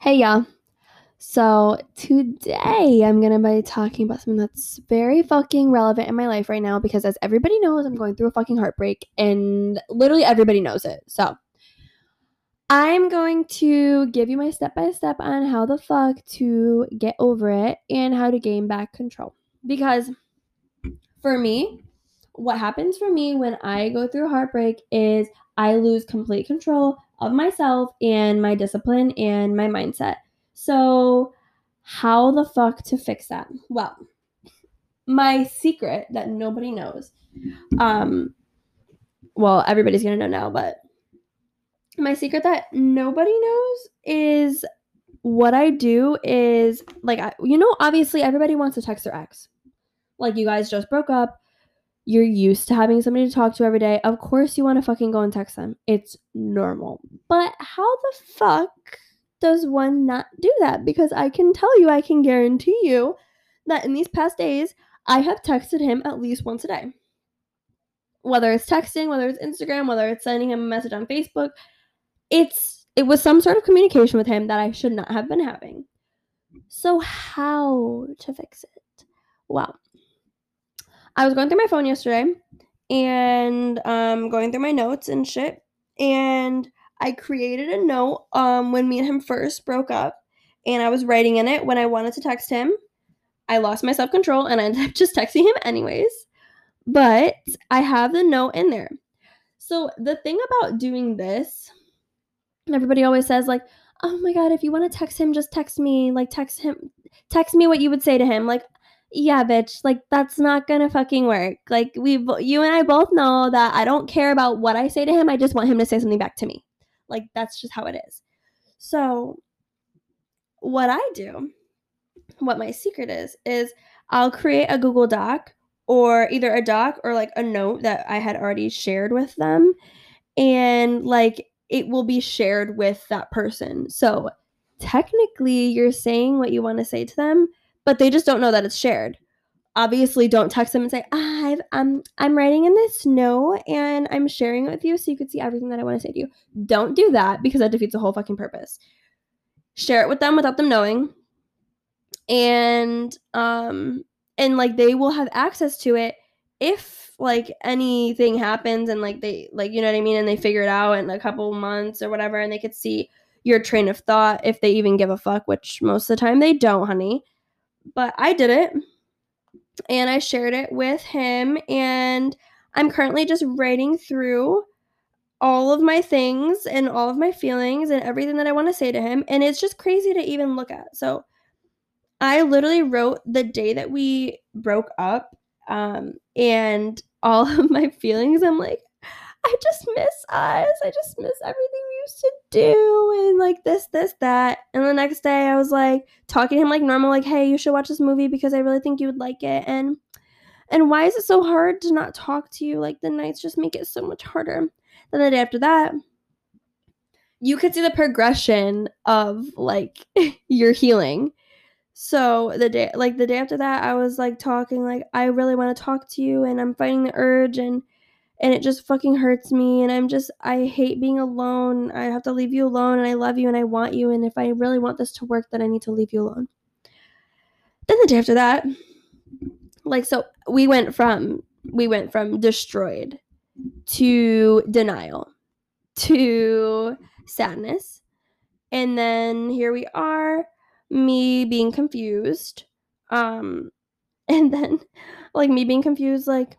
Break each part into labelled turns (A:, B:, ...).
A: Hey, y'all. So, today I'm to be talking about something that's very fucking relevant in my life right now because, as everybody knows, I'm going through a fucking heartbreak and literally everybody knows it. So, I'm going to give you my step by step on how the fuck to get over it and how to gain back control. Because for me, what happens for me when I go through heartbreak is I lose complete control of myself and my discipline and my mindset. So, how the fuck to fix that? Well, my secret that nobody knows. Um well, everybody's going to know now, but my secret that nobody knows is what I do is like I, you know obviously everybody wants to text their ex. Like you guys just broke up you're used to having somebody to talk to every day. Of course, you want to fucking go and text them. It's normal. But how the fuck does one not do that? Because I can tell you, I can guarantee you that in these past days, I have texted him at least once a day. Whether it's texting, whether it's Instagram, whether it's sending him a message on Facebook, it's it was some sort of communication with him that I should not have been having. So how to fix it? Well, I was going through my phone yesterday and um going through my notes and shit and I created a note um when me and him first broke up and I was writing in it when I wanted to text him. I lost my self-control and I ended up just texting him anyways. But I have the note in there. So the thing about doing this, everybody always says like, "Oh my god, if you want to text him, just text me. Like text him text me what you would say to him." Like yeah, bitch, like that's not gonna fucking work. Like we, you and I both know that I don't care about what I say to him. I just want him to say something back to me. Like that's just how it is. So, what I do, what my secret is, is I'll create a Google Doc or either a doc or like a note that I had already shared with them, and like it will be shared with that person. So technically, you're saying what you want to say to them but they just don't know that it's shared. Obviously, don't text them and say, I've, I'm I'm writing in this note and I'm sharing it with you so you could see everything that I want to say to you. Don't do that because that defeats the whole fucking purpose. Share it with them without them knowing, and um and like they will have access to it if like anything happens and like they like you know what I mean and they figure it out in a couple months or whatever and they could see your train of thought if they even give a fuck, which most of the time they don't, honey but I did it and I shared it with him. And I'm currently just writing through all of my things and all of my feelings and everything that I want to say to him. And it's just crazy to even look at. So I literally wrote the day that we broke up um, and all of my feelings. I'm like, I just miss us. I just miss everything used to do and like this, this, that. And the next day I was like talking to him like normal, like, hey, you should watch this movie because I really think you would like it. And and why is it so hard to not talk to you? Like the nights just make it so much harder. Then the day after that, you could see the progression of like your healing. So the day like the day after that, I was like talking like I really want to talk to you and I'm fighting the urge and and it just fucking hurts me and i'm just i hate being alone. I have to leave you alone and i love you and i want you and if i really want this to work then i need to leave you alone. Then the day after that like so we went from we went from destroyed to denial to sadness and then here we are me being confused um and then like me being confused like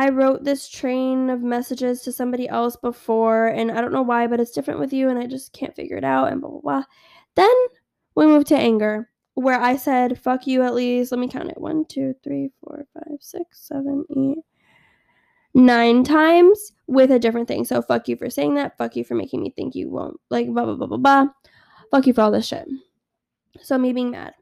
A: I wrote this train of messages to somebody else before, and I don't know why, but it's different with you, and I just can't figure it out, and blah, blah, blah. Then we moved to anger, where I said, fuck you at least. Let me count it one, two, three, four, five, six, seven, eight, nine times with a different thing. So fuck you for saying that. Fuck you for making me think you won't. Like, blah, blah, blah, blah, blah. Fuck you for all this shit. So me being mad.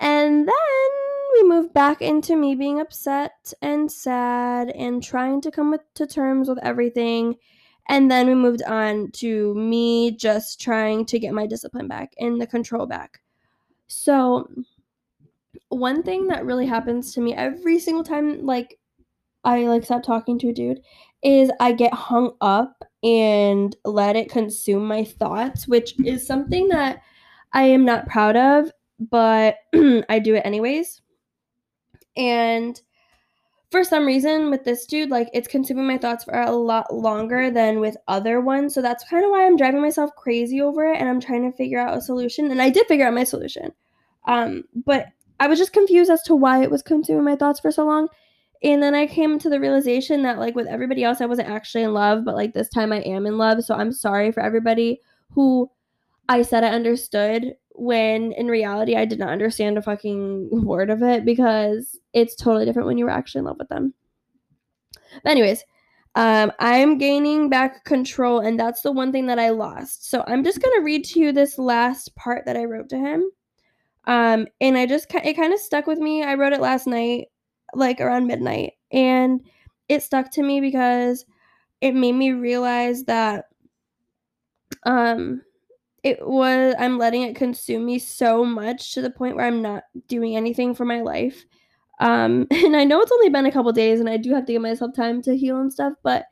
A: And then we moved back into me being upset and sad and trying to come with, to terms with everything. And then we moved on to me just trying to get my discipline back and the control back. So, one thing that really happens to me every single time, like, I like stop talking to a dude, is I get hung up and let it consume my thoughts, which is something that I am not proud of, but I do it anyways. And for some reason with this dude like it's consuming my thoughts for a lot longer than with other ones. So that's kind of why i'm driving myself crazy over it and i'm trying to figure out a solution. And i did figure out my solution. Um but i was just confused as to why it was consuming my thoughts for so long. And then i came to the realization that like with everybody else i wasn't actually in love but like this time i am in love. So i'm sorry for everybody who i said i understood when in reality I did not understand a fucking word of it because it's totally different when you were actually in love with them. But anyways, um, I'm gaining back control, and that's the one thing that I lost. So I'm just gonna read to you this last part that I wrote to him. Um, and I just it kind of stuck with me. I wrote it last night, like around midnight, and it stuck to me because it made me realize that um it was I'm letting it consume me so much to the point where I'm not doing anything for my life. Um, and I know it's only been a couple days and I do have to give myself time to heal and stuff, but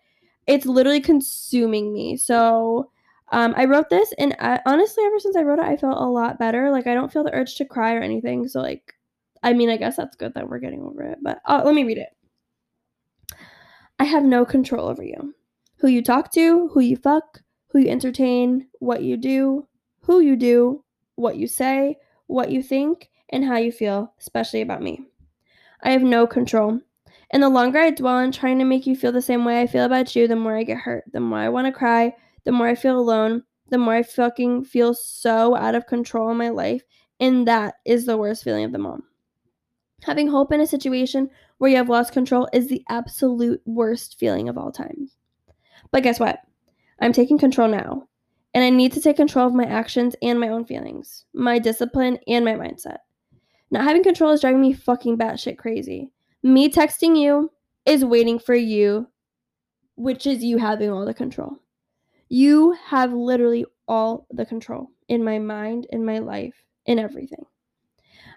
A: it's literally consuming me. So um, I wrote this and I, honestly ever since I wrote it I felt a lot better. Like I don't feel the urge to cry or anything. So like I mean I guess that's good that we're getting over it. But uh, let me read it. I have no control over you. Who you talk to, who you fuck, who you entertain, what you do, who you do, what you say, what you think, and how you feel, especially about me. I have no control. And the longer I dwell on trying to make you feel the same way I feel about you, the more I get hurt, the more I want to cry, the more I feel alone, the more I fucking feel so out of control in my life. And that is the worst feeling of them all. Having hope in a situation where you have lost control is the absolute worst feeling of all time. But guess what? I'm taking control now. And I need to take control of my actions and my own feelings, my discipline and my mindset. Not having control is driving me fucking batshit crazy. Me texting you is waiting for you, which is you having all the control. You have literally all the control in my mind, in my life, in everything.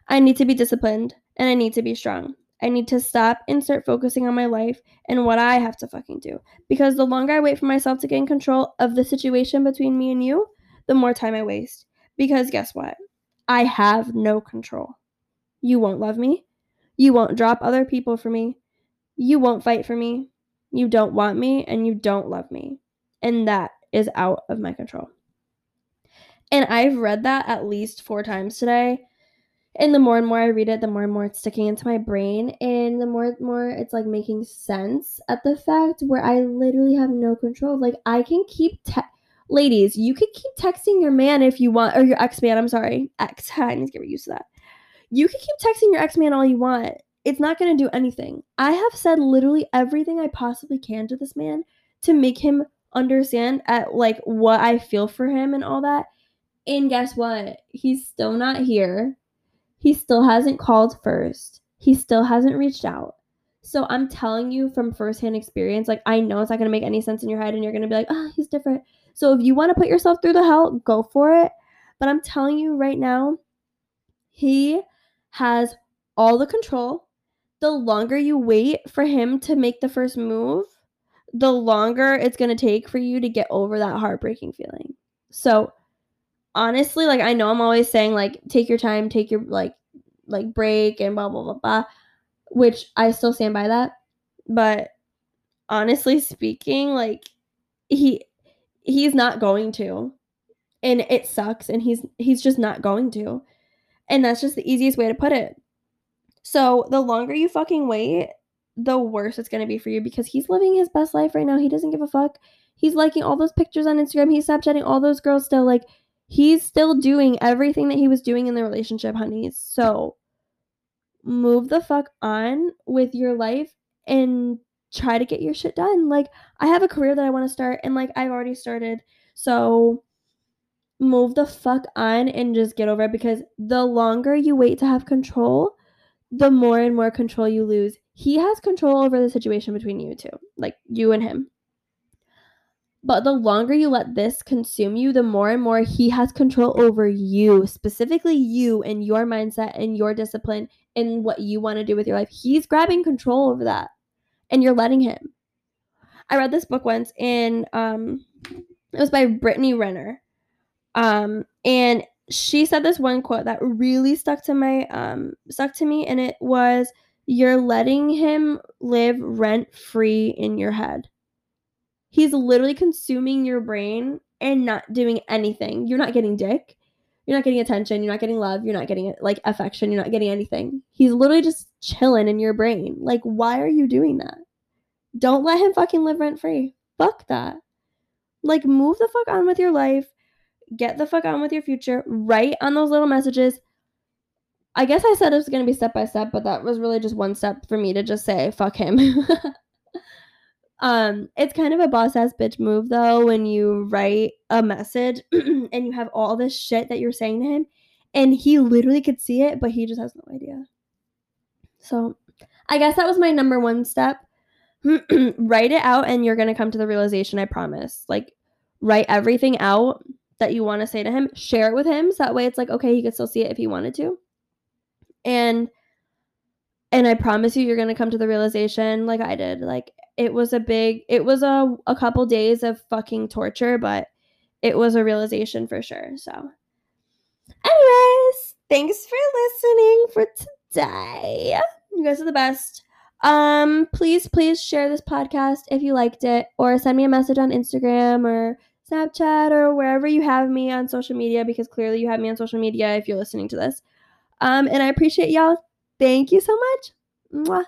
A: I need to be disciplined and I need to be strong. I need to stop and start focusing on my life and what I have to fucking do. Because the longer I wait for myself to gain control of the situation between me and you, the more time I waste. Because guess what? I have no control. You won't love me. You won't drop other people for me. You won't fight for me. You don't want me and you don't love me. And that is out of my control. And I've read that at least four times today and the more and more I read it, the more and more it's sticking into my brain, and the more and more it's like making sense at the fact where I literally have no control. Like I can keep te- ladies, you could keep texting your man if you want, or your ex man. I'm sorry, ex. I need to get used to that. You can keep texting your ex man all you want. It's not gonna do anything. I have said literally everything I possibly can to this man to make him understand at like what I feel for him and all that. And guess what? He's still not here he still hasn't called first. He still hasn't reached out. So I'm telling you from firsthand experience, like I know it's not gonna make any sense in your head and you're gonna be like, oh, he's different. So if you want to put yourself through the hell, go for it. But I'm telling you right now, he has all the control. The longer you wait for him to make the first move, the longer it's gonna take for you to get over that heartbreaking feeling. So honestly, like I know I'm always saying like take your time, take your like like break and blah blah blah blah, which I still stand by that. But honestly speaking, like he he's not going to. And it sucks and he's he's just not going to. And that's just the easiest way to put it. So, the longer you fucking wait, the worse it's going to be for you because he's living his best life right now. He doesn't give a fuck. He's liking all those pictures on Instagram. He's Snapchatting all those girls still. Like, he's still doing everything that he was doing in the relationship, honeys. So move the fuck on with your life and try to get your shit done. Like, I have a career that I want to start, and like, I've already started. So move the fuck on and just get over it because the longer you wait to have control, the more and more control you lose. He has control over the situation between you two, like you and him. But the longer you let this consume you, the more and more he has control over you, specifically you and your mindset and your discipline and what you want to do with your life. He's grabbing control over that and you're letting him. I read this book once and um it was by Brittany Renner. Um and she said this one quote that really stuck to my um stuck to me and it was you're letting him live rent free in your head. He's literally consuming your brain and not doing anything. You're not getting dick. You're not getting attention. You're not getting love. You're not getting like affection. You're not getting anything. He's literally just chilling in your brain. Like, why are you doing that? Don't let him fucking live rent free. Fuck that. Like, move the fuck on with your life. Get the fuck on with your future. Write on those little messages. I guess I said it was going to be step by step, but that was really just one step for me to just say, fuck him. um, it's kind of a boss ass bitch move though when you write a message and you have all this shit that you're saying to him and he literally could see it, but he just has no idea. So I guess that was my number one step. write it out and you're going to come to the realization, I promise. Like, write everything out that you want to say to him, share it with him. So that way it's like, okay, he could still see it if he wanted to. And and I promise you you're to come to the realization like I did. Like it was a big it was a a couple days of fucking torture, but it was a realization for sure. So anyways, thanks for listening for today. You guys are the best. Um, please, please share this podcast if you liked it, or send me a message on Instagram or Snapchat or wherever you have me on social media because clearly you have me on social media if you're listening to this. Um, and I appreciate y'all. Thank you so much. Mwah.